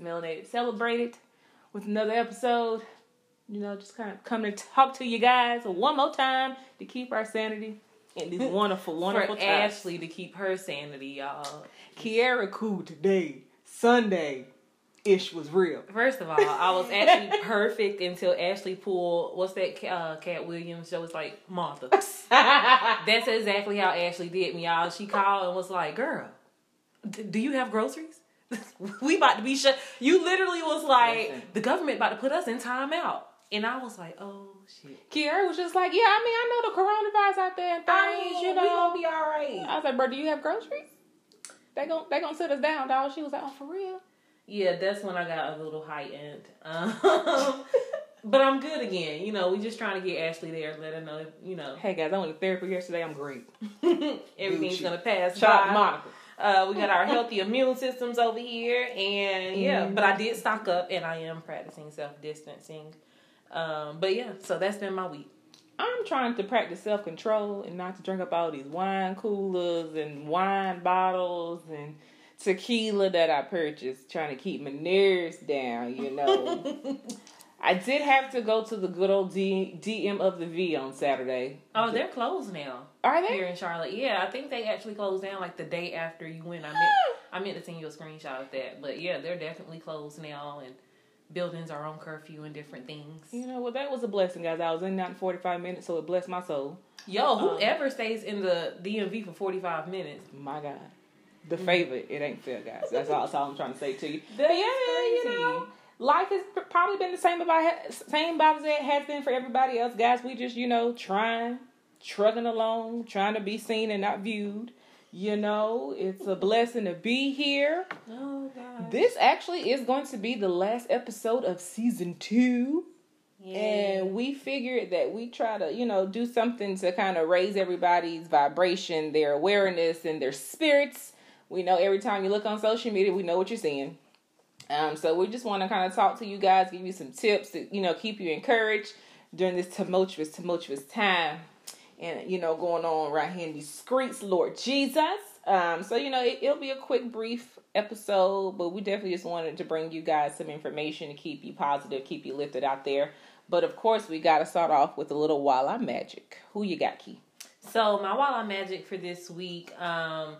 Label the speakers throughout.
Speaker 1: Melanated Celebrated with another episode. You know, just kind of come to talk to you guys one more time to keep our sanity in these wonderful, wonderful
Speaker 2: For
Speaker 1: times.
Speaker 2: Ashley to keep her sanity, y'all.
Speaker 1: Kiara cool today. Sunday ish was real.
Speaker 2: First of all, I was actually perfect until Ashley pulled what's that uh, Katt Williams show? It's like Martha. That's exactly how Ashley did me, y'all. She called and was like, "Girl, d- do you have groceries? we about to be shut." You literally was like. "The government about to put us in timeout," and I was like, "Oh shit."
Speaker 1: Kiara was just like, yeah, I mean, I know the coronavirus out there and things,
Speaker 2: I mean,
Speaker 1: you know.
Speaker 2: we gonna be all right.
Speaker 1: I was like, bro, do you have groceries? They gon' they gonna sit us down, dog. She was like, oh, for real?
Speaker 2: Yeah, that's when I got a little heightened. Um, but I'm good again. You know, we just trying to get Ashley there, let her know, you know,
Speaker 1: Hey guys, I went to therapy yesterday. I'm great.
Speaker 2: everything's
Speaker 1: Gucci.
Speaker 2: gonna pass
Speaker 1: Shout out. Monica.
Speaker 2: Uh, we got our healthy immune systems over here, and yeah.
Speaker 1: Mhm.
Speaker 2: But I did stock up, and I am practicing self distancing. Um, but yeah, so that's been my week.
Speaker 1: I'm trying to practice self control and not to drink up all these wine coolers and wine bottles and tequila that I purchased, trying to keep my nerves down, you know. I did have to go to the good old D- DM of the V on Saturday.
Speaker 2: oh, they're closed now
Speaker 1: Are they here
Speaker 2: in Charlotte. Yeah, I think they actually closed down like the day after you went. I meant I meant to send you a screenshot of that, but yeah, they're definitely closed now, and buildings are on curfew and different things.
Speaker 1: You know what? That was a blessing, guys. I was in that in 45 minutes, so it blessed my soul.
Speaker 2: Yo,
Speaker 1: Um,
Speaker 2: whoever stays in the DMV for forty five minutes,
Speaker 1: My God. The favor, it ain't fair, guys. That's all, that's all I'm trying to say to you.
Speaker 2: That's
Speaker 1: but yeah, man, you know, life has probably been the same about same about as it has been for everybody else, guys. We just, you know, trying, trucking along, trying to be seen and not viewed. You know, it's a blessing to be here.
Speaker 2: oh god,
Speaker 1: This actually is going to be the last episode of season two.
Speaker 2: yeah.
Speaker 1: And we figured that we try to, you know, do something to kind of raise everybody's vibration, their awareness, and their spirits. We know every time you look on social media, we know what you're seeing. Um, so we just want to kind of talk to you guys, give you some tips to, you know, keep you encouraged during this tumultuous, tumultuous time, and you know, going on right here in these streets, Lord Jesus. Um, so you know, it, it'll be a quick, brief episode, but we definitely just wanted to bring you guys some information to keep you positive, keep you lifted out there. But of course, we got to start off with a little Walla magic. Who you got, Key?
Speaker 2: So my Walla Magic for this week um,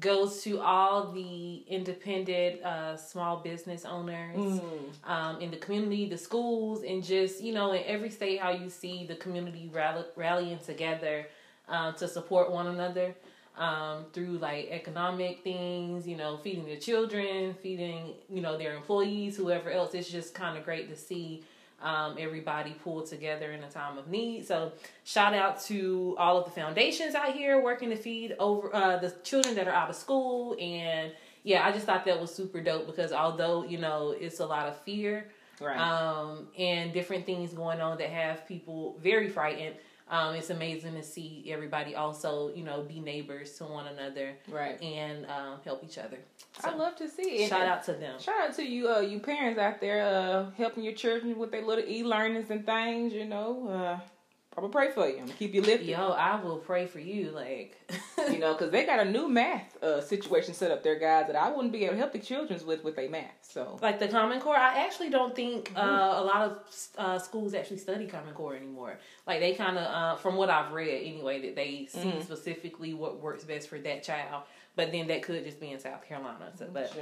Speaker 2: goes to all the independent uh, small business owners
Speaker 1: Mm.
Speaker 2: um, in the community, the schools, and just you know in every state how you see the community rally- rallying together um, to support one another um, through like economic things, you know, feeding their children, feeding you know their employees, whoever else. It's just kind of great to see um, everybody pulled together in a time of need. So shout out to all of the foundations out here working to feed over uh, the children that are out of school. And yeah, I just thought that was super dope because although you know it's a lot of fear
Speaker 1: Right.
Speaker 2: um, and different things going on that have people very frightened. Um, it's amazing to see everybody also, you know, be neighbors to one another
Speaker 1: right.
Speaker 2: and um, help each other.
Speaker 1: I love to see it.
Speaker 2: shout out to them.
Speaker 1: Shout out to you, uh, you parents out there, uh, helping your children with their little e-learnings and things. You know, uh, probably pray for you. I'm gonna keep you lifted.
Speaker 2: Yo, I will pray for you. Like,
Speaker 1: You know, because they got a new math uh, situation set up there, guys, that I wouldn't be able to help the childrens with with their math. So
Speaker 2: like the Common Core, I actually don't think uh, a lot of uh, schools actually study Common Core anymore. Like they kind of, uh, from what I've read anyway, that they see
Speaker 1: Mhm.
Speaker 2: specifically what works best for that child. But then that could just be in South Carolina. So, but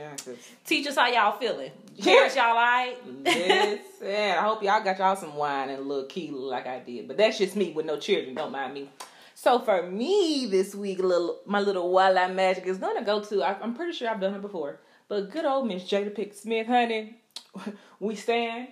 Speaker 2: teach us how y'all feeling. Parents, y'all alright?
Speaker 1: Listen, I hope y'all got y'all some wine and a little key like I did. But that's just me with no children. Don't mind me. So for me this week, little my little wildlife magic is gonna go to. I, I'm pretty sure I've done it before, but good old Miss Jada Pinkett Smith, honey. We stand.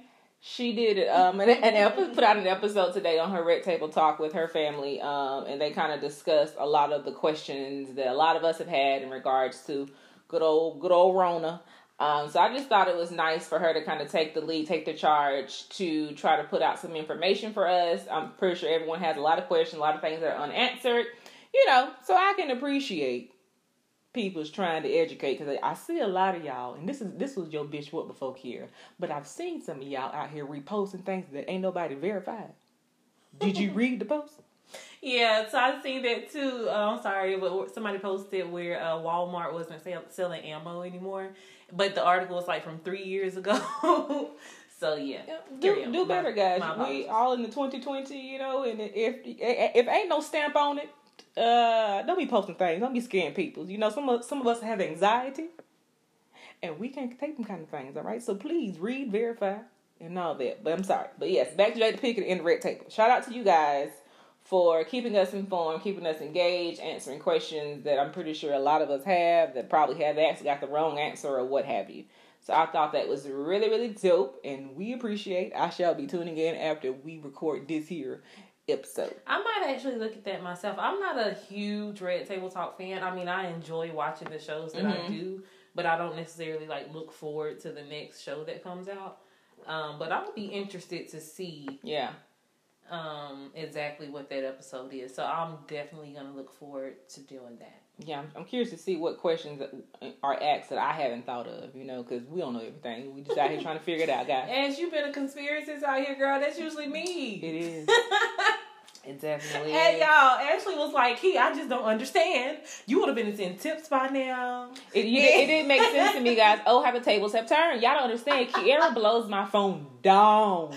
Speaker 1: She did. Um, an, an put out an episode today on her Red Table Talk with her family. Um, and they kind of discussed a lot of the questions that a lot of us have had in regards to good old good old Rona. Um, so I just thought it was nice for her to kind of take the lead, take the charge to try to put out some information for us. I'm pretty sure everyone has a lot of questions, a lot of things that are unanswered, you know, so I can appreciate people's trying to educate because I see a lot of y'all, and this is this was your bitch what before here, but I've seen some of y'all out here reposting things that ain't nobody verified. Did you read the post?
Speaker 2: Yeah, so I seen that too. Uh, I'm sorry, but somebody posted where uh, Walmart wasn't sell- selling ammo anymore, but the article was like from three years ago. so yeah,
Speaker 1: do, do better, guys. we all in the 2020, you know, and if if ain't no stamp on it, uh, don't be posting things. Don't be scaring people. You know, some of some of us have anxiety, and we can't take them kind of things. All right, so please read, verify, and all that. But I'm sorry, but yes, back to Jada Pinkett and the Red Table. Shout out to you guys for keeping us informed, keeping us engaged, answering questions that I'm pretty sure a lot of us have that probably have actually got the wrong answer or what have you. So I thought that was really, really dope, and we appreciate. I shall be tuning in after we record this here episode.
Speaker 2: I might actually look at that myself. I'm not a huge Red Table Talk fan. I mean, I enjoy watching the shows that I
Speaker 1: Mhm.
Speaker 2: do, but I don't necessarily like look forward to the next show that comes out. Um, but I would be interested to see
Speaker 1: Yeah,
Speaker 2: um, exactly what that episode is. So I'm definitely gonna look forward to doing that.
Speaker 1: Yeah. I'm, I'm curious to see what questions uh, are asked that I haven't thought of. You know, because we don't know everything. We just out here trying to figure it out, guys.
Speaker 2: As you've been a conspiracist out here, girl, that's usually me.
Speaker 1: It is. It definitely
Speaker 2: Hey
Speaker 1: is.
Speaker 2: y'all, Ashley was like, "He, I just don't understand. You would have been in tips by now."
Speaker 1: It, you, it didn't make sense to me, guys. Oh, how the tables have turned. Y'all don't understand. Kiara blows my phone down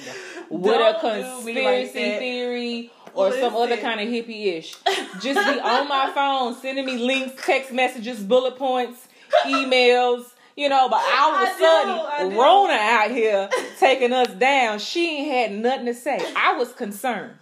Speaker 1: with a
Speaker 2: Don't do me like
Speaker 1: conspiracy theory or some other kind of hippie ish. Just be on my phone, sending me links, text messages, bullet points, emails. You know, but all of a sudden,
Speaker 2: do.
Speaker 1: Rona out here taking us down. She ain't had nothing to say. I was concerned.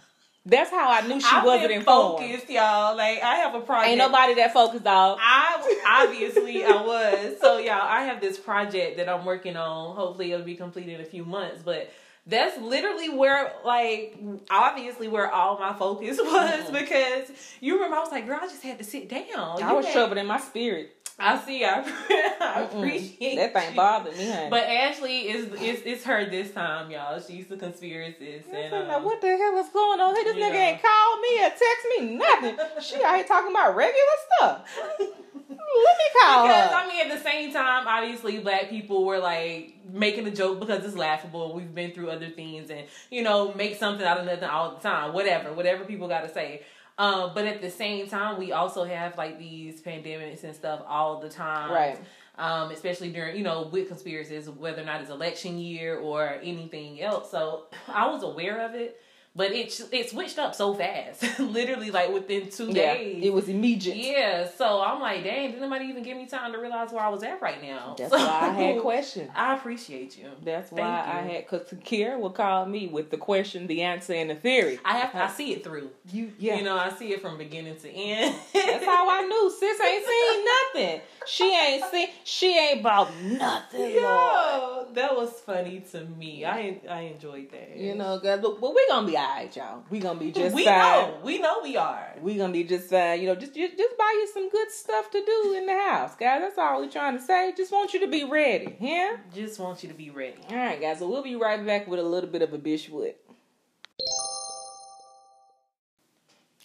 Speaker 1: That's how I knew she
Speaker 2: I've
Speaker 1: wasn't
Speaker 2: been
Speaker 1: informed.
Speaker 2: focused, y'all. Like I have a project.
Speaker 1: Ain't nobody that focused off.
Speaker 2: I obviously I was. So y'all, I have this project that I'm working on. Hopefully it'll be completed in a few months. But that's literally where like obviously where all my focus was mm-hmm. because you remember I was like, girl, I just had to sit down.
Speaker 1: I
Speaker 2: You
Speaker 1: was
Speaker 2: had-
Speaker 1: troubled in my spirit.
Speaker 2: I see. I, I appreciate
Speaker 1: that thing
Speaker 2: you.
Speaker 1: bothered me, honey.
Speaker 2: But Ashley is it's, it's her this time, y'all. She's the conspiracist, and um,
Speaker 1: what the hell is going on here? This nigga ain't called me or text me nothing. she out here talking about regular stuff. Let me call
Speaker 2: Because
Speaker 1: her.
Speaker 2: I mean, at the same time, obviously, black people were like making a joke because it's laughable. We've been through other things, and you know, make something out of nothing all the time. Whatever, whatever people got to say. Um, but at the same time, we also have like these pandemics and stuff all the time,
Speaker 1: Right.
Speaker 2: Um, especially during you know with conspiracies, whether or not it's election year or anything else. So I was aware of it, but it it switched up so fast, literally like within two
Speaker 1: yeah,
Speaker 2: days.
Speaker 1: it was immediate.
Speaker 2: Yeah, so I'm like, dang, did nobody even give me time to realize where I was at right now?
Speaker 1: That's
Speaker 2: So,
Speaker 1: why I had questions.
Speaker 2: I appreciate you.
Speaker 1: That's
Speaker 2: Thank
Speaker 1: why I had because Kiara will call me with the question, the answer, and the theory.
Speaker 2: I have I uh-huh. see it through.
Speaker 1: You, yeah.
Speaker 2: You know, I see it from beginning to end.
Speaker 1: That's how I knew sis ain't seen nothing. She ain't seen. She ain't bought nothing. Lord.
Speaker 2: That was funny to me. I I enjoyed that.
Speaker 1: You know, guys, but, but we gonna be alright, y'all. We gonna be just
Speaker 2: we
Speaker 1: fine.
Speaker 2: know, we know we are.
Speaker 1: We gonna be just fine. You know, just, just just buy you some good stuff to do in the house, guys. That's all we're trying to say. Just want you to be ready, yeah.
Speaker 2: Just want you to be ready.
Speaker 1: All right, guys. So we'll be right back with a little bit of a Bishwood,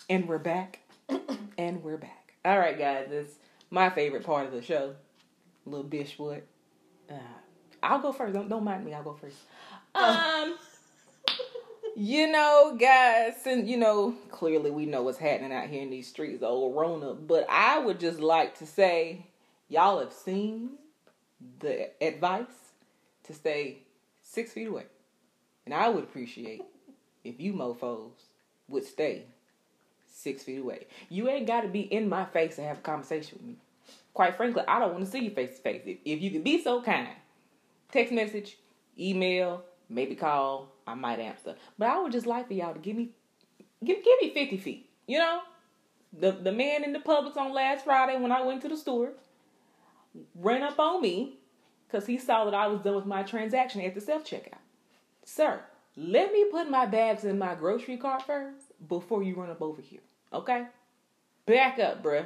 Speaker 1: and we're back, and we're back. All right, guys. This my favorite part of the show, little Bishwood. Uh, I'll go first. Don't don't mind me. I'll go first. Um. You know, guys, and you know, clearly we know what's happening out here in these streets, old Rona. But I would just like to say, y'all have seen the advice to stay six feet away. And I would appreciate if you mofos would stay six feet away. You ain't got to be in my face and have a conversation with me. Quite frankly, I don't want to see you face to face. If if you could be so kind, text message, email, maybe call, I might answer. But I would just like for y'all to give me give give me fifty feet. You know, the the man in the Publix on last Friday when I went to the store ran up on me because he saw that I was done with my transaction at the self checkout. Sir, let me put my bags in my grocery cart first before you run up over here. Okay? Back up, bruh.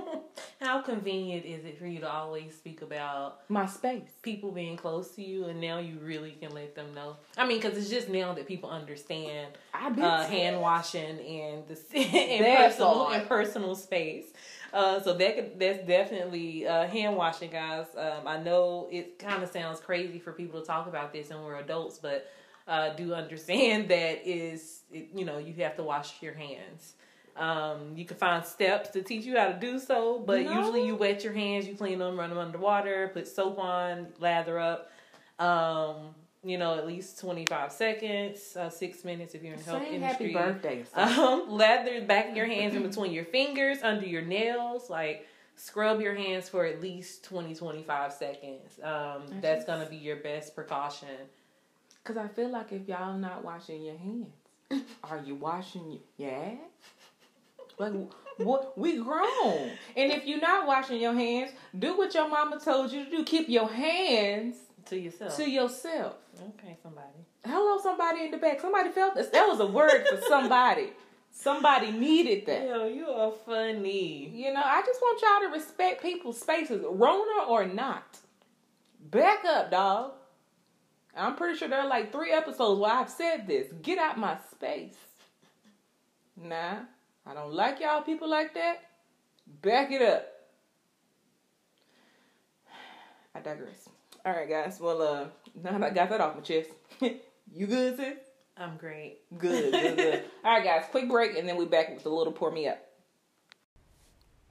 Speaker 2: How convenient is it for you to always speak about
Speaker 1: My space.
Speaker 2: people being close to you, and now you really can let them know? I mean, because it's just now that people understand uh, hand washing and the and personal and personal space. Uh, so that could, that's definitely uh, hand washing, guys. Um, I know it kind of sounds crazy for people to talk about this, and we're adults, but uh, do understand that is it, you know you have to wash your hands. Um, you can find steps to teach you how to do so, but
Speaker 1: No.
Speaker 2: usually you wet your hands, you clean them, run them under water, put soap on, lather up. Um, you know, at least twenty five seconds, uh, six minutes if you're in the health industry.
Speaker 1: happy birthday.
Speaker 2: Um, lather the back of your hands in between your fingers, under your nails, like scrub your hands for at least 20 25 seconds. Um,
Speaker 1: That's just-
Speaker 2: gonna be your best precaution.
Speaker 1: Cause I feel like if y'all not washing your hands, are you washing your your ass? Like what? We grown, and if you're not washing your hands, do what your mama told you to do. Keep your hands
Speaker 2: To yourself.
Speaker 1: to yourself.
Speaker 2: okay, somebody.
Speaker 1: Hello, somebody in the back. Somebody felt this. That was a word for somebody. Somebody needed that.
Speaker 2: Yo, you are funny.
Speaker 1: You know, I just want y'all to respect people's spaces, Rona or not. Back up, dog. I'm pretty sure there are like three episodes where I've said this. Get out my space. Nah, I don't like y'all people like that. Back it up. I digress. All right, guys. Well, uh, now that I got that off my chest, you good, sis?
Speaker 2: I'm great.
Speaker 1: Good, good, good. All right, guys. Quick break, and then we back with a little pour me up.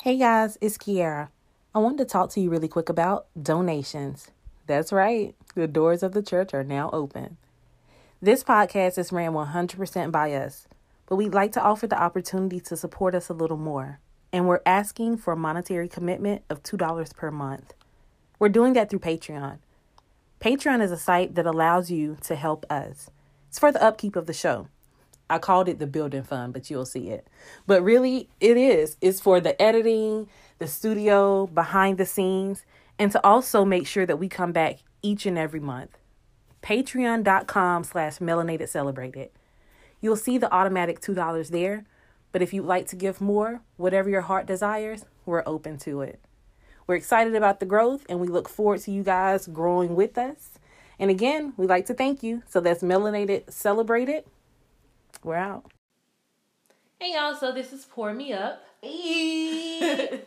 Speaker 3: Hey guys, it's Kiara. I wanted to talk to you really quick about donations. That's right, the doors of the church are now open. This podcast is ran 100% by us, but we'd like to offer the opportunity to support us a little more. And we're asking for a monetary commitment of $2 per month. We're doing that through Patreon. Patreon is a site that allows you to help us. It's for the upkeep of the show. I called it the building fund, but you'll see it. But really, it is. It's for the editing, the studio, behind the scenes, and to also make sure that we come back each and every month. Patreon.com slash melanated celebrated. You'll see the automatic $2 there, but if you'd like to give more, whatever your heart desires, we're open to it. We're excited about the growth and we look forward to you guys growing with us. And again, we'd like to thank you. So that's Melanated Celebrated. We're out.
Speaker 2: Hey y'all, so this is Pour Me Up.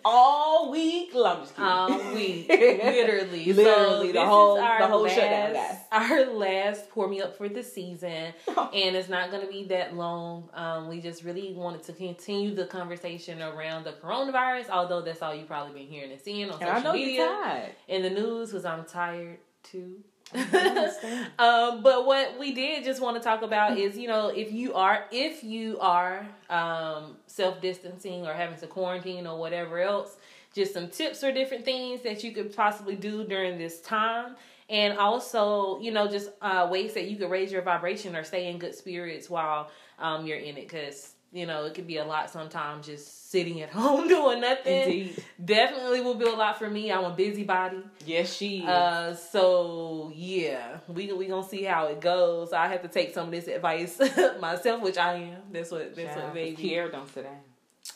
Speaker 1: All week long. I'm just kidding.
Speaker 2: All week, literally,
Speaker 1: Literally,
Speaker 2: So
Speaker 1: the whole- the whole
Speaker 2: last,
Speaker 1: shutdown, guys.
Speaker 2: Our last pour me up for the season, and it's not going to be that long. Um, we just really wanted to continue the conversation around the coronavirus, although that's all you've probably been hearing and seeing on
Speaker 1: and
Speaker 2: social media in the news because I'm tired too. um, but what we did just want to talk about is, you know, if you are if you are um, self distancing or having to quarantine or whatever else, just some tips or different things that you could possibly do during this time. And also, you know, just uh, ways that you could raise your vibration or stay in good spirits while um, you're in it. Because, you know, it could be a lot sometimes just sitting at home doing nothing.
Speaker 1: Indeed.
Speaker 2: Definitely will be a lot for me. I'm a busybody.
Speaker 1: Yes, she is.
Speaker 2: Uh, so yeah, we we gonna see how it goes. I have to take some of this advice myself, which I am. That's what that's
Speaker 1: Child,
Speaker 2: what baby.
Speaker 1: Kiara don't sit down.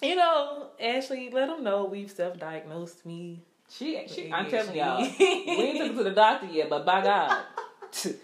Speaker 2: You know, Ashley, let them know we've self diagnosed me.
Speaker 1: She, she I'm telling y'all, we ain't took to the doctor yet, but by God, sis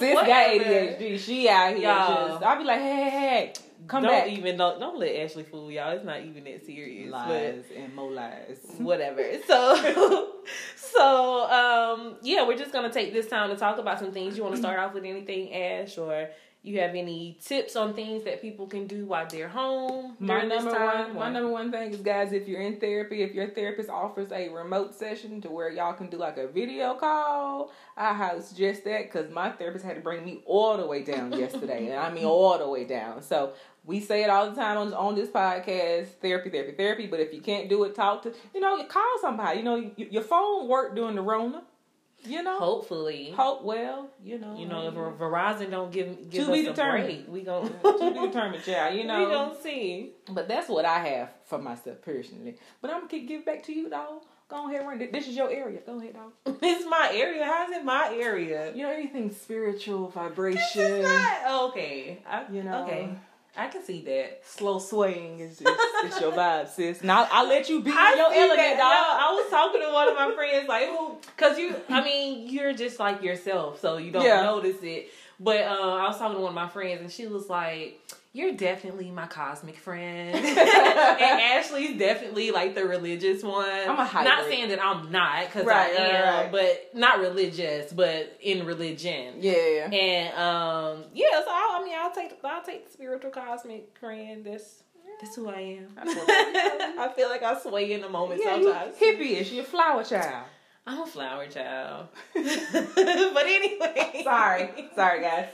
Speaker 1: got
Speaker 2: Whatever.
Speaker 1: ADHD. She out here
Speaker 2: Y'all.
Speaker 1: just. I'll be like, hey, hey, hey, come
Speaker 2: don't
Speaker 1: back.
Speaker 2: even don't don't let Ashley fool y'all. It's not even that serious.
Speaker 1: lies and more lies.
Speaker 2: Whatever. So so um yeah, we're just gonna take this time to talk about some things. You want to start off with anything, Ash, or you have any tips on things that people can do while they're home
Speaker 1: My number one, my number one thing is, guys, if you're in therapy, if your therapist offers a remote session to where y'all can do like a video call, I highly suggest that because my therapist had to bring me all the way down yesterday, and I mean all the way down. So we say it all the time on on this podcast: therapy, therapy, therapy. But if you can't do it, talk to you know, call somebody. You know, y- your phone worked during the Rona. You know,
Speaker 2: Hopefully.
Speaker 1: hope well. You know,
Speaker 2: You know, if Verizon don't give give
Speaker 1: To
Speaker 2: us
Speaker 1: be
Speaker 2: a
Speaker 1: determined.
Speaker 2: break, we gon'
Speaker 1: to be determined, child. You know,
Speaker 2: we gonna see.
Speaker 1: But that's what I have for myself personally. But I'm gonna give back to you, though. Go ahead, run. This is your area. Go ahead, dog.
Speaker 2: It's my area. How's it my area?
Speaker 1: You know anything spiritual, vibration,
Speaker 2: not okay. I,
Speaker 1: you know,
Speaker 2: okay, I can see that.
Speaker 1: slow swaying is just it's your vibe, sis. Now I'll let you be
Speaker 2: I
Speaker 1: your element, dog.
Speaker 2: I was talking to one of my friends, like, who? Because you, I mean, you're just like yourself, so you don't
Speaker 1: Yeah.
Speaker 2: notice it. But uh, I was talking to one of my friends, and she was like, "You're definitely my cosmic friend." and Ashley's definitely like the religious one.
Speaker 1: I'm a hybrid.
Speaker 2: Not saying that I'm not, because
Speaker 1: Right,
Speaker 2: I am,
Speaker 1: right.
Speaker 2: but not religious, but in religion.
Speaker 1: Yeah.
Speaker 2: And um, yeah, so I, I mean, I'll take I'll take the spiritual cosmic friend. That's That's who I am.
Speaker 1: I feel like-
Speaker 2: I feel like I sway in the moment
Speaker 1: Yeah, you
Speaker 2: sometimes.
Speaker 1: hippie-ish. You're a flower child.
Speaker 2: I'm a flower child. but anyway.
Speaker 1: Sorry, sorry guys.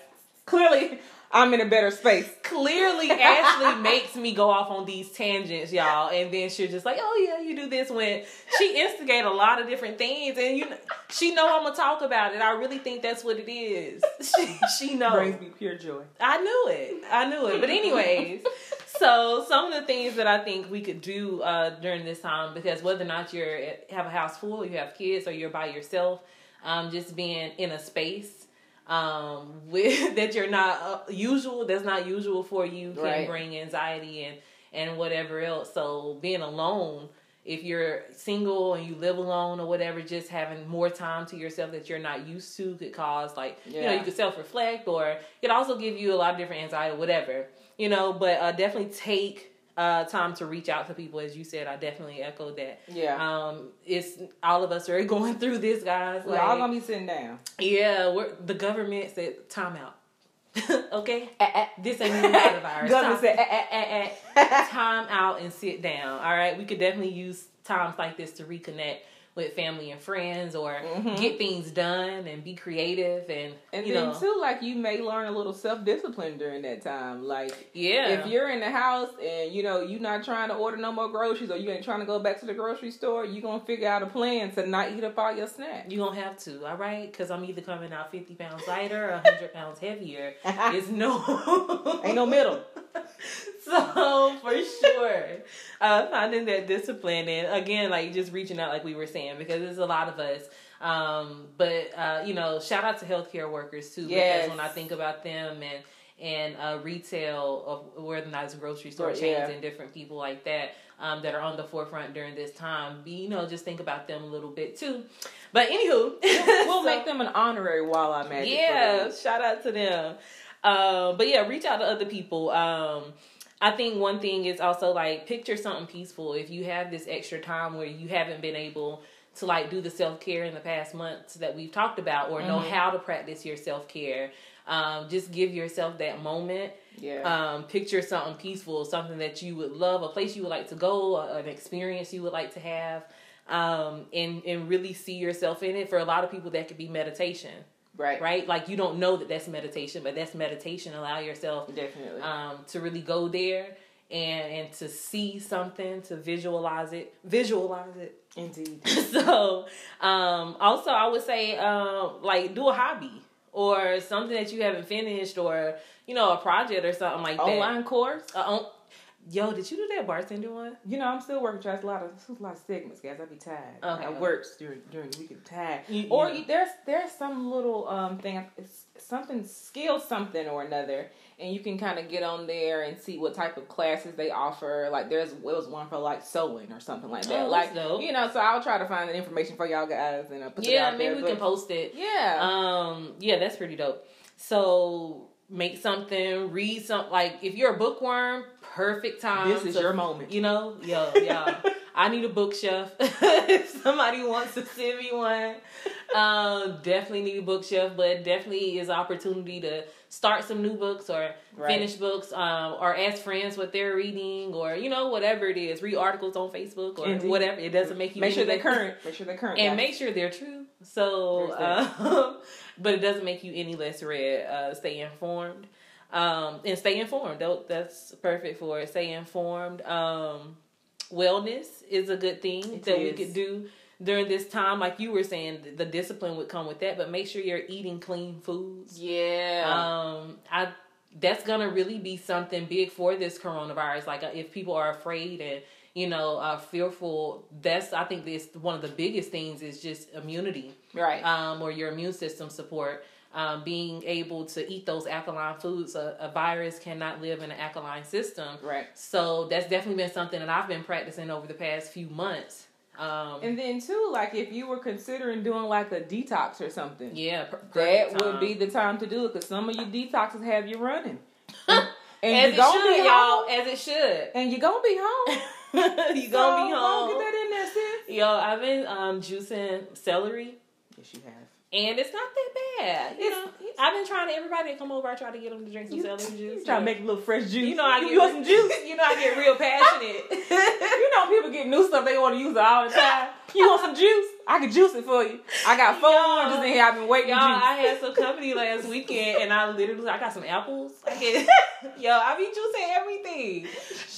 Speaker 1: Clearly, I'm in a better space.
Speaker 2: Clearly, Ashley makes me go off on these tangents, y'all, and then she's just like, "Oh yeah, you do this." When she instigate a lot of different things, and you, she know I'm gonna talk about it. I really think that's what it is. She, she knows.
Speaker 1: Brings me pure joy.
Speaker 2: I knew it. I knew it. But anyways, so some of the things that I think we could do uh, during this time, because whether or not you're have a house full, you have kids, or you're by yourself, um, just being in a space um, with that you're not uh, usual, that's not usual for you, can
Speaker 1: Right.
Speaker 2: bring anxiety and and whatever else. So being alone. If you're single and you live alone or whatever, just having more time to yourself that you're not used to could cause like you know you could self reflect or it could also give you a lot of different anxiety, whatever you know. But uh, definitely take uh, time to reach out to people, as you said. I definitely echoed that.
Speaker 1: Yeah.
Speaker 2: Um, it's all of us are going through this, guys.
Speaker 1: We're all gonna be sitting down.
Speaker 2: yeah, we're, the government said time out. okay, this ain't even a virus.
Speaker 1: Government said, eh, eh, eh, eh.
Speaker 2: time out and sit down. All right, we could definitely use times like this to reconnect with family and friends, or get things done and be creative and,
Speaker 1: Mm-hmm. And
Speaker 2: you
Speaker 1: then
Speaker 2: know,
Speaker 1: too, like you may learn a little self discipline during that time. Like
Speaker 2: yeah.
Speaker 1: if you're in the house and you know you're not trying to order no more groceries or you ain't trying to go back to the grocery store, you're gonna figure out a plan to not eat up all your snacks.
Speaker 2: You gonna have to, all right? Because I'm either coming out 50 pounds lighter or 100 pounds heavier. It's no.
Speaker 1: Ain't no middle.
Speaker 2: so, for sure, uh, finding that discipline and again, like just reaching out, like we were saying, because there's a lot of us. Um, but, uh, you know, shout out to healthcare workers too,
Speaker 1: Yes.
Speaker 2: because when I think about them and, and uh, retail of whether or not it's grocery store chains
Speaker 1: yeah.
Speaker 2: and different people like that um, that are on the forefront during this time. Be you know just think about them a little bit too. But anywho,
Speaker 1: We'll
Speaker 2: so-
Speaker 1: make them an honorary Walla Magic. for
Speaker 2: yeah, shout out to them. Um, but yeah, reach out to other people. Um, I think one thing is also like picture something peaceful. If you have this extra time where you haven't been able to like do the self care in the past months that we've talked about, or know
Speaker 1: Mhm.
Speaker 2: how to practice your self care, um, just give yourself that moment.
Speaker 1: Yeah.
Speaker 2: Um, picture something peaceful, something that you would love, a place you would like to go, an experience you would like to have, um, and and really see yourself in it. For a lot of people, that could be meditation
Speaker 1: right.
Speaker 2: right? Like you don't know that that's meditation, but that's meditation. Allow yourself
Speaker 1: Definitely.
Speaker 2: um, to really go there and and to see something, to visualize it, visualize it.
Speaker 1: Indeed.
Speaker 2: so, um, also I would say um, like do a hobby or something that you haven't finished, or you know a project or something like that.
Speaker 1: Online course.
Speaker 2: Uh, on, yo, did you do that bartender one?
Speaker 1: You know, I'm still working. Trying a lot of there's a lot of segments, guys. I be tired.
Speaker 2: Okay.
Speaker 1: I work during during the week. Tired.
Speaker 2: You-
Speaker 1: or
Speaker 2: you-
Speaker 1: there's there's some little um thing. It's something skill something or another, and you can kind of get on there and see what type of classes they offer. Like there's it was one for like sewing or something like that.
Speaker 2: Oh,
Speaker 1: like
Speaker 2: dope.
Speaker 1: you know, so I'll try to find the information for y'all guys and uh, put it
Speaker 2: Yeah,
Speaker 1: out
Speaker 2: maybe
Speaker 1: there.
Speaker 2: we
Speaker 1: but-
Speaker 2: can post it.
Speaker 1: Yeah.
Speaker 2: Um, yeah, that's pretty dope. So make something, read some like if you're a bookworm, perfect time.
Speaker 1: this is
Speaker 2: to-
Speaker 1: your moment.
Speaker 2: You know, yo, yeah. I need a bookshelf. if somebody wants to send me one, um, definitely need a bookshelf. But definitely is opportunity to start some new books or
Speaker 1: Right.
Speaker 2: finish books, um, or ask friends what they're reading, or you know whatever it is. Read articles on Facebook or
Speaker 1: Indeed.
Speaker 2: whatever. It doesn't make you
Speaker 1: Make sure they're current. Make sure they're current.
Speaker 2: and
Speaker 1: guys.
Speaker 2: make sure they're true. So, um, but it doesn't make you any less read. Uh, stay informed, um, and stay informed. That's perfect for it. Stay informed. Um, wellness is a good thing
Speaker 1: It
Speaker 2: that we could do during this time. Like you were saying, the- discipline would come with that. But make sure you're eating clean foods.
Speaker 1: yeah.
Speaker 2: Um, I that's gonna really be something big for this coronavirus. Like uh, if people are afraid and you know uh, fearful, that's I think this one of the biggest things is just immunity,
Speaker 1: right.
Speaker 2: um, or your immune system support. Um, being able to eat those alkaline foods, a, a virus cannot live in an alkaline system.
Speaker 1: right.
Speaker 2: So that's definitely been something that I've been practicing over the past few months. Um,
Speaker 1: And then too, like if you were considering doing like a detox or something,
Speaker 2: yeah,
Speaker 1: that
Speaker 2: perfect
Speaker 1: would be the time to do it because some of your detoxes have you running, and
Speaker 2: as
Speaker 1: you're
Speaker 2: it
Speaker 1: gonna
Speaker 2: should,
Speaker 1: be
Speaker 2: y'all.
Speaker 1: home,
Speaker 2: As it should.
Speaker 1: and you're gonna be home.
Speaker 2: you gonna be home.
Speaker 1: Get that in there, sis.
Speaker 2: Yo, I've been um, juicing celery.
Speaker 1: Yes, you have.
Speaker 2: And it's not that bad. You
Speaker 1: It's-
Speaker 2: know, I've been trying to everybody that come over. I try to get them to drink some
Speaker 1: You,
Speaker 2: celery juice.
Speaker 1: you trying to make a little fresh juice.
Speaker 2: You know, I get
Speaker 1: you want some juice.
Speaker 2: You know, I get real passionate.
Speaker 1: you know, people get new stuff they want to use it all the time. You want some juice? I can juice it for you. I got four
Speaker 2: Y'all-
Speaker 1: oranges in here. I've been waiting
Speaker 2: Y'all,
Speaker 1: juice.
Speaker 2: I had some company last weekend, and I literally I got some apples. I get, yo, I be juicing everything: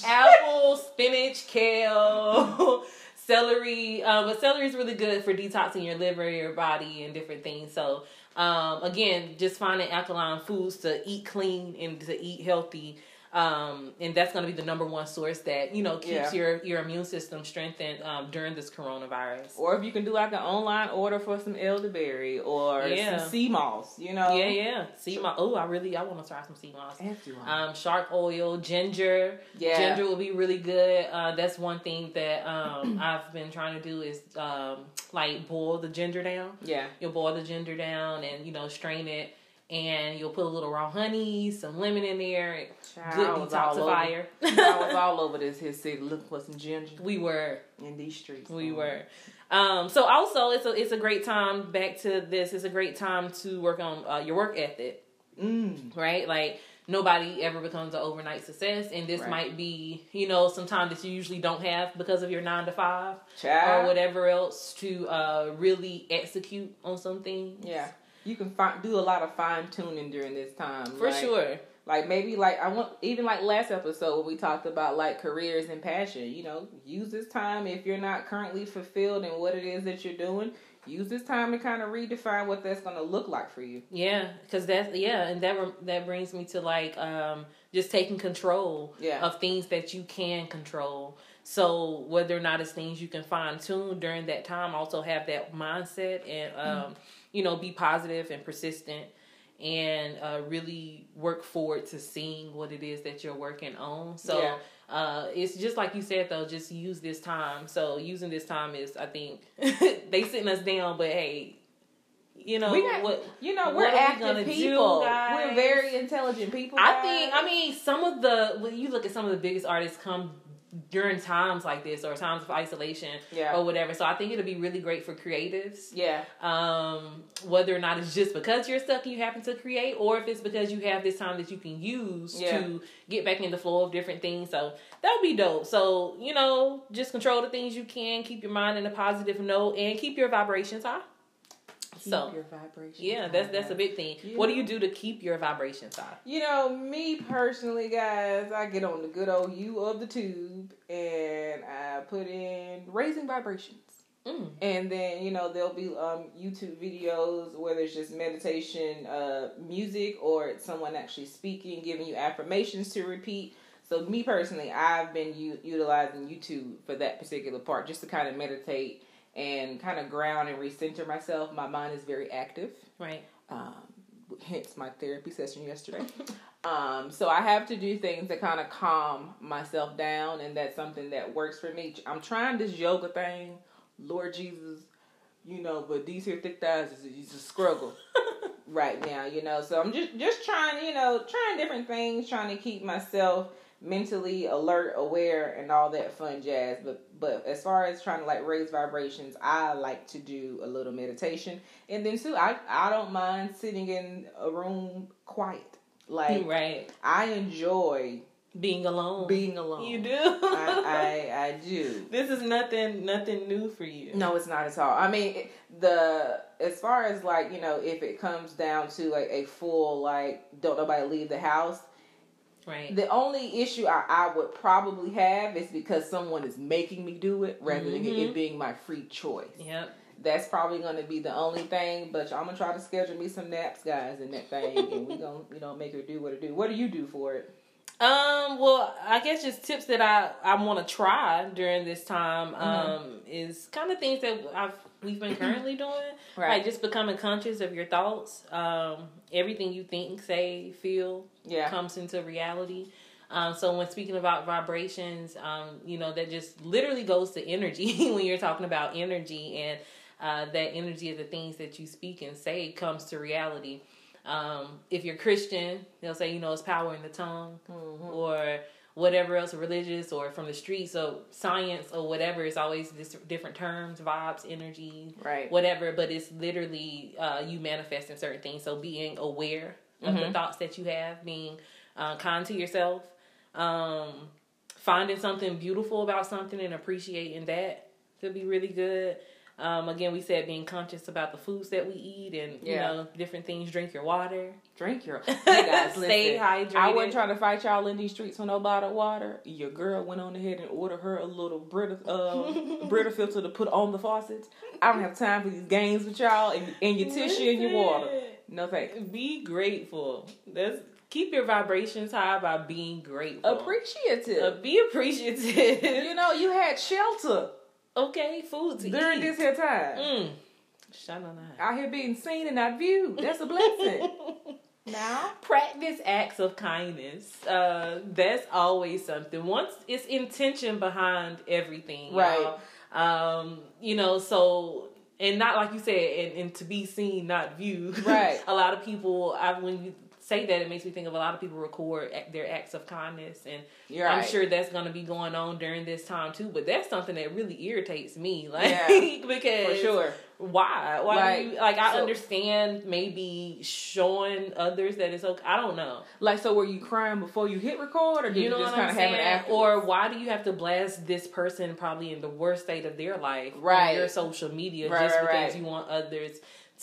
Speaker 2: apples, spinach, kale, celery. Uh, but celery is really good for detoxing your liver, your body, and different things. So, um, again, just finding alkaline foods to eat clean and to eat healthy. Um, and that's going to be the number one source that you know keeps
Speaker 1: Yeah.
Speaker 2: your your immune system strengthened um, during this coronavirus.
Speaker 1: or if you can do like an online order for some elderberry or
Speaker 2: Yeah.
Speaker 1: some sea moss, you know.
Speaker 2: Yeah, yeah. Sea moss. Oh, I really I want to try some sea moss.
Speaker 1: As do I.
Speaker 2: Um, shark oil, ginger.
Speaker 1: Yeah.
Speaker 2: Ginger will be really good. Uh, that's one thing that um, I've been trying to do is um, like boil the ginger down.
Speaker 1: yeah.
Speaker 2: You'll boil the ginger down and you know strain it, and you'll put a little raw honey, some lemon in there.
Speaker 1: Child,
Speaker 2: Good
Speaker 1: I was all over-
Speaker 2: detoxifier.
Speaker 1: I was all over this his city looking for some ginger
Speaker 2: we were.
Speaker 1: in these streets.
Speaker 2: We
Speaker 1: man.
Speaker 2: were. Um, so also it's a it's a great time back to this. It's a great time to work on uh, your work ethic.
Speaker 1: Mm.
Speaker 2: right? Like nobody ever becomes an overnight success, and this
Speaker 1: Right.
Speaker 2: might be, you know, some time that you usually don't have because of your nine to five
Speaker 1: Child.
Speaker 2: or whatever else to uh, really execute on something.
Speaker 1: Yeah. You can fi- do a lot of fine tuning during this time.
Speaker 2: For
Speaker 1: like,
Speaker 2: sure.
Speaker 1: Like maybe like I want even like last episode when we talked about like careers and passion. You know, use this time if you're not currently fulfilled in what it is that you're doing. Use this time to kind of redefine what that's going to look like for you.
Speaker 2: Yeah, because that's yeah, and that that brings me to like um, just taking control
Speaker 1: Yeah.
Speaker 2: of things that you can control. So whether or not it's things you can fine tune during that time, also have that mindset and um, you know be positive and persistent, and uh, really work forward to seeing what it is that you're working on. So.
Speaker 1: Yeah.
Speaker 2: Uh, it's just like you said though. Just use this time. So using this time is, I think, they sitting us down. But hey, you know
Speaker 1: we got,
Speaker 2: what?
Speaker 1: you know,
Speaker 2: what
Speaker 1: we're
Speaker 2: we
Speaker 1: active
Speaker 2: gonna do,
Speaker 1: people. we're very intelligent people.
Speaker 2: I
Speaker 1: guys.
Speaker 2: think. I mean, some of the when you look at some of the biggest artists come during times like this or times of isolation
Speaker 1: Yeah.
Speaker 2: or whatever. So I think it'll be really great for creatives.
Speaker 1: yeah,
Speaker 2: Um, whether or not it's just because you're stuck and you happen to create, or if it's because you have this time that you can use
Speaker 1: Yeah.
Speaker 2: to get back in the flow of different things. So that would be dope. So you know, just control the things you can, keep your mind in a positive note, and keep your vibrations high.
Speaker 1: Keep
Speaker 2: so
Speaker 1: your vibrations
Speaker 2: yeah, that's that's a big thing.
Speaker 1: Yeah.
Speaker 2: What do you do to keep your vibrations high?
Speaker 1: You know, me personally, guys, I get on the good old U of the tube and I put in raising vibrations.
Speaker 2: Mm.
Speaker 1: And then, you know, there'll be um, YouTube videos where there's just meditation uh, music or it's someone actually speaking, giving you affirmations to repeat. So, me personally, I've been u- utilizing YouTube for that particular part just to kind of meditate and kind of ground and recenter myself. My mind is very active
Speaker 2: Right.
Speaker 1: um, hence my therapy session yesterday. um, so I have to do things to kind of calm myself down, and that's something that works for me. I'm trying this yoga thing, Lord Jesus, you know, but these here thick thighs is, is a struggle right now, you know. So I'm just just trying, you know, trying different things, trying to keep myself mentally alert, aware, and all that fun jazz. But but as far as trying to like raise vibrations, I like to do a little meditation, and then too, I I don't mind sitting in a room quiet. Like
Speaker 2: right.
Speaker 1: I enjoy
Speaker 2: Being alone.
Speaker 1: being alone.
Speaker 2: You do.
Speaker 1: I, I I do.
Speaker 2: this is nothing nothing new for you.
Speaker 1: No, it's not at all. I mean, the as far as like you know, if it comes down to like a full like don't nobody leave the house.
Speaker 2: Right.
Speaker 1: The only issue I, I would probably have is because someone is making me do it rather than
Speaker 2: Mhm.
Speaker 1: it being my free choice.
Speaker 2: Yep.
Speaker 1: That's probably going to be the only thing. But I'm gonna try to schedule me some naps, guys, in that thing, and we gonna you know make her do what it do. What do you do for it?
Speaker 2: Um. Well, I guess just tips that I I want to try during this time.
Speaker 1: Mm-hmm.
Speaker 2: Um. Is kind of things that I've we've been currently doing. Like just becoming conscious of your thoughts. Um. Everything you think, say, feel
Speaker 1: yeah.
Speaker 2: comes into reality. Um, so when speaking about vibrations, um, you know that just literally goes to energy when you're talking about energy, and uh, that energy of the things that you speak and say comes to reality. Um, if you're Christian, they'll say, you know, it's power in the tongue,
Speaker 1: Mhm.
Speaker 2: or whatever else religious or from the streets so science or whatever it's always this different terms vibes energy
Speaker 1: Right.
Speaker 2: whatever but it's literally uh, you manifesting certain things. So being aware of the thoughts that you have being uh, kind to yourself um, finding something beautiful about something and appreciating that could be really good um, again we said being conscious about the foods that we eat and you know different things drink your water
Speaker 1: Drink your. Hey guys,
Speaker 2: Stay hydrated.
Speaker 1: I wasn't trying to fight y'all in these streets with no bottled water. Your girl went on ahead and ordered her a little Brita, uh, Brita filter to put on the faucets. I don't have time for these games with y'all and, and your tissue and your water. No thanks.
Speaker 2: Be grateful. That's keep your vibrations high by being grateful.
Speaker 1: Appreciative.
Speaker 2: Uh, be appreciative.
Speaker 1: you know, you had shelter
Speaker 2: okay, food to
Speaker 1: during
Speaker 2: eat.
Speaker 1: this here time.
Speaker 2: Mm. Shut on that.
Speaker 1: Out here being seen and not viewed. That's a blessing. now,
Speaker 2: Practice acts of kindness. Uh, that's always something. Once it's intention behind everything,
Speaker 1: Right.
Speaker 2: y'all. Um, you know, so and not like you said, and, and to be seen, not viewed.
Speaker 1: Right.
Speaker 2: a lot of people, I when you say that, it makes me think of a lot of people record their acts of kindness, and
Speaker 1: you're
Speaker 2: I'm
Speaker 1: right.
Speaker 2: sure that's going to be going on during this time too. But that's something that really irritates me, like
Speaker 1: Yeah.
Speaker 2: because
Speaker 1: for sure.
Speaker 2: why? Why
Speaker 1: Like,
Speaker 2: do you like? I
Speaker 1: so-
Speaker 2: understand maybe showing others that it's okay. I don't know.
Speaker 1: Like, so were you crying before you hit record, or did you,
Speaker 2: You know
Speaker 1: just
Speaker 2: what I'm
Speaker 1: kind of have it
Speaker 2: saying?
Speaker 1: afterwards?
Speaker 2: Or why do you have to blast this person probably in the worst state of their life
Speaker 1: Right.
Speaker 2: on your social media
Speaker 1: Right,
Speaker 2: just
Speaker 1: right,
Speaker 2: because
Speaker 1: right.
Speaker 2: you want others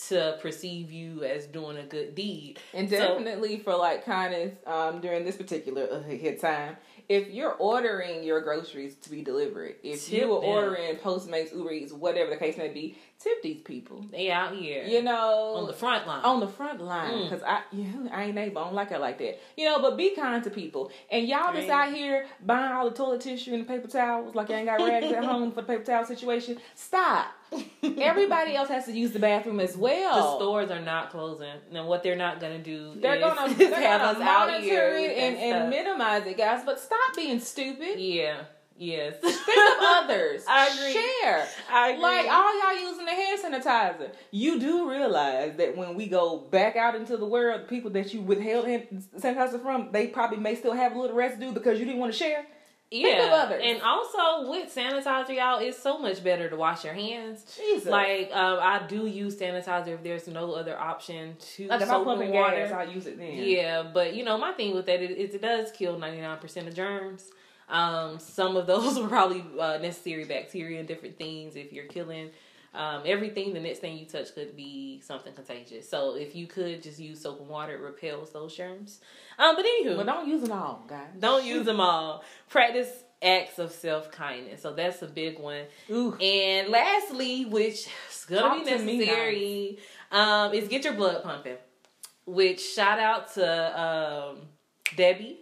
Speaker 2: to perceive you as doing a good deed?
Speaker 1: And
Speaker 2: So-
Speaker 1: definitely for like kindness um, during this particular uh, hit time. If you're ordering your groceries to be delivered, if you were
Speaker 2: them.
Speaker 1: ordering Postmates, Uber Eats, whatever the case may be, tip these people.
Speaker 2: They out here,
Speaker 1: You know,
Speaker 2: on the front line.
Speaker 1: on the front line
Speaker 2: Mm.
Speaker 1: because I you know, I ain't able I don't like it like that you know but be kind to people and y'all just out here buying all the toilet tissue and the paper towels like you ain't got rags at home for the paper towel situation stop everybody else has to use the bathroom as well
Speaker 2: the stores are not closing. and what they're not going to do
Speaker 1: they're
Speaker 2: is
Speaker 1: they're
Speaker 2: have
Speaker 1: gonna
Speaker 2: us out here
Speaker 1: it
Speaker 2: with
Speaker 1: and, and minimize it guys but stop being stupid
Speaker 2: yeah, yes.
Speaker 1: think of others
Speaker 2: I agree.
Speaker 1: share
Speaker 2: I agree.
Speaker 1: Like all y'all using the hand sanitizer. You do realize that when we go back out into the world, the people that you withheld hand sanitizer from, they probably may still have a little residue because you didn't want to share.
Speaker 2: Yeah,
Speaker 1: of others.
Speaker 2: and also with sanitizer, y'all, it's so much better to wash your hands.
Speaker 1: Jesus.
Speaker 2: Like um, I do use sanitizer if there's no other option to
Speaker 1: like
Speaker 2: soap and water.
Speaker 1: gas, I'll use it then.
Speaker 2: Yeah, but you know my thing with that is, it does kill ninety nine percent of germs. Um, some of those are probably uh, necessary bacteria and different things. If you're killing um, everything, the next thing you touch could be something contagious. So if you could just use soap and water, it repels those germs. Um, but anywho,
Speaker 1: But don't use them all, guys.
Speaker 2: don't use them all. Practice acts of self kindness. So that's a big one.
Speaker 1: Ooh.
Speaker 2: And lastly, which is gonna
Speaker 1: Talk
Speaker 2: be
Speaker 1: to me
Speaker 2: necessary, um, is get your blood pumping. Which shout out to um, Debbie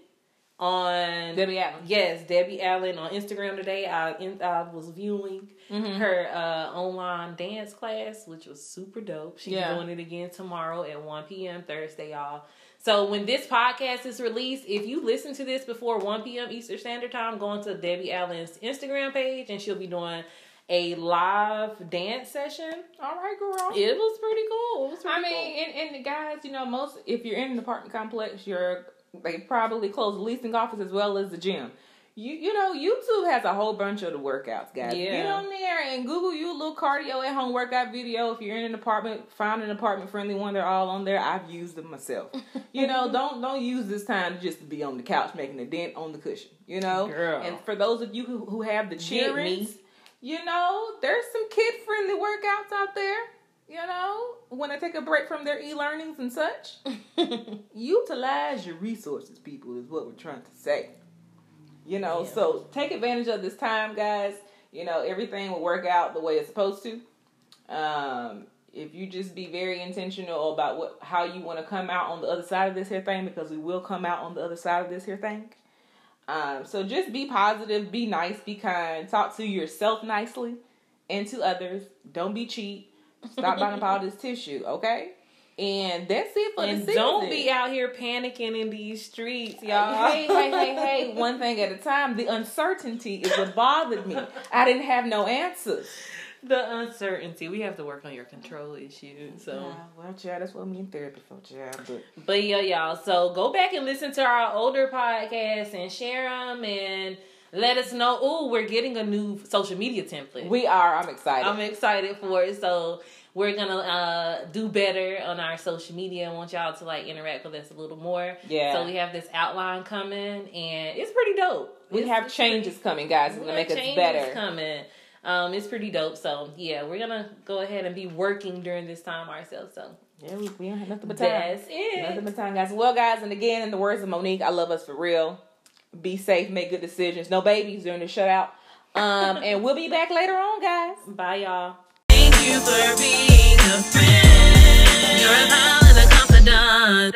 Speaker 2: on
Speaker 1: Debbie Allen.
Speaker 2: Yes, Debbie Allen on Instagram today. I in, I was viewing
Speaker 1: Mm-hmm.
Speaker 2: her uh, online dance class, which was super dope. She's
Speaker 1: Yeah.
Speaker 2: doing it again tomorrow at 1 p.m. Thursday, y'all. So when this podcast is released, if you listen to this before 1 p.m. Eastern Standard Time, go on to Debbie Allen's Instagram page and she'll be doing a live dance session.
Speaker 1: All right, girl.
Speaker 2: It was pretty cool. It was pretty
Speaker 1: I mean, and, and guys, you know, most if you're in an apartment complex, you're they probably close the leasing office as well as the gym. You you know, YouTube has a whole bunch of the workouts, guys.
Speaker 2: Yeah.
Speaker 1: Get on there and Google you a little cardio at home workout video. If you're in an apartment, find an apartment friendly one. They're all on there. I've used them myself. you know, don't don't use this time just to be on the couch making a dent on the cushion. You know,
Speaker 2: Girl.
Speaker 1: and for those of you who, who have the children, you know, there's some kid friendly workouts out there. You know, when they take a break from their e learnings and such, utilize your resources, people, is what we're trying to say. You know,
Speaker 2: Yeah.
Speaker 1: so take advantage of this time, guys. You know, everything will work out the way it's supposed to. Um, if you just be very intentional about what how you want to come out on the other side of this here thing, because we will come out on the other side of this here thing. Um, so just be positive, be nice, be kind, talk to yourself nicely and to others. Don't be cheap. Stop buying up all this tissue, okay? And that's it for the
Speaker 2: and
Speaker 1: season.
Speaker 2: don't be out here panicking in these streets, y'all.
Speaker 1: Hey, hey, hey, hey, one thing at a time. The uncertainty is what bothered me. I didn't have no answers.
Speaker 2: the uncertainty. We have to work on your control issues. So,
Speaker 1: Yeah, well, child, that's what me in therapy for, child. But
Speaker 2: but yeah, y'all. So go back and listen to our older podcasts and share them and let us know. Oh, we're getting a new social media template.
Speaker 1: we are. I'm excited.
Speaker 2: I'm excited for it. So we're gonna uh, do better on our social media. I want y'all to like interact with us a little more.
Speaker 1: Yeah.
Speaker 2: So we have this outline coming, and it's pretty dope.
Speaker 1: we
Speaker 2: It's-
Speaker 1: have changes coming, guys. It's gonna make us better.
Speaker 2: Coming. Um, it's pretty dope. So yeah, we're gonna go ahead and be working during this time ourselves. So
Speaker 1: Yeah, we, we don't have nothing but time.
Speaker 2: that's it.
Speaker 1: Nothing but time, guys. Well, guys, and again, in the words of Mo'Nique, I love us for real. Be safe, make good decisions. No babies during the shutout. Um, and we'll be back later on, guys.
Speaker 2: Bye, y'all.
Speaker 4: Thank you for being a friend. You're a pal and a confidant.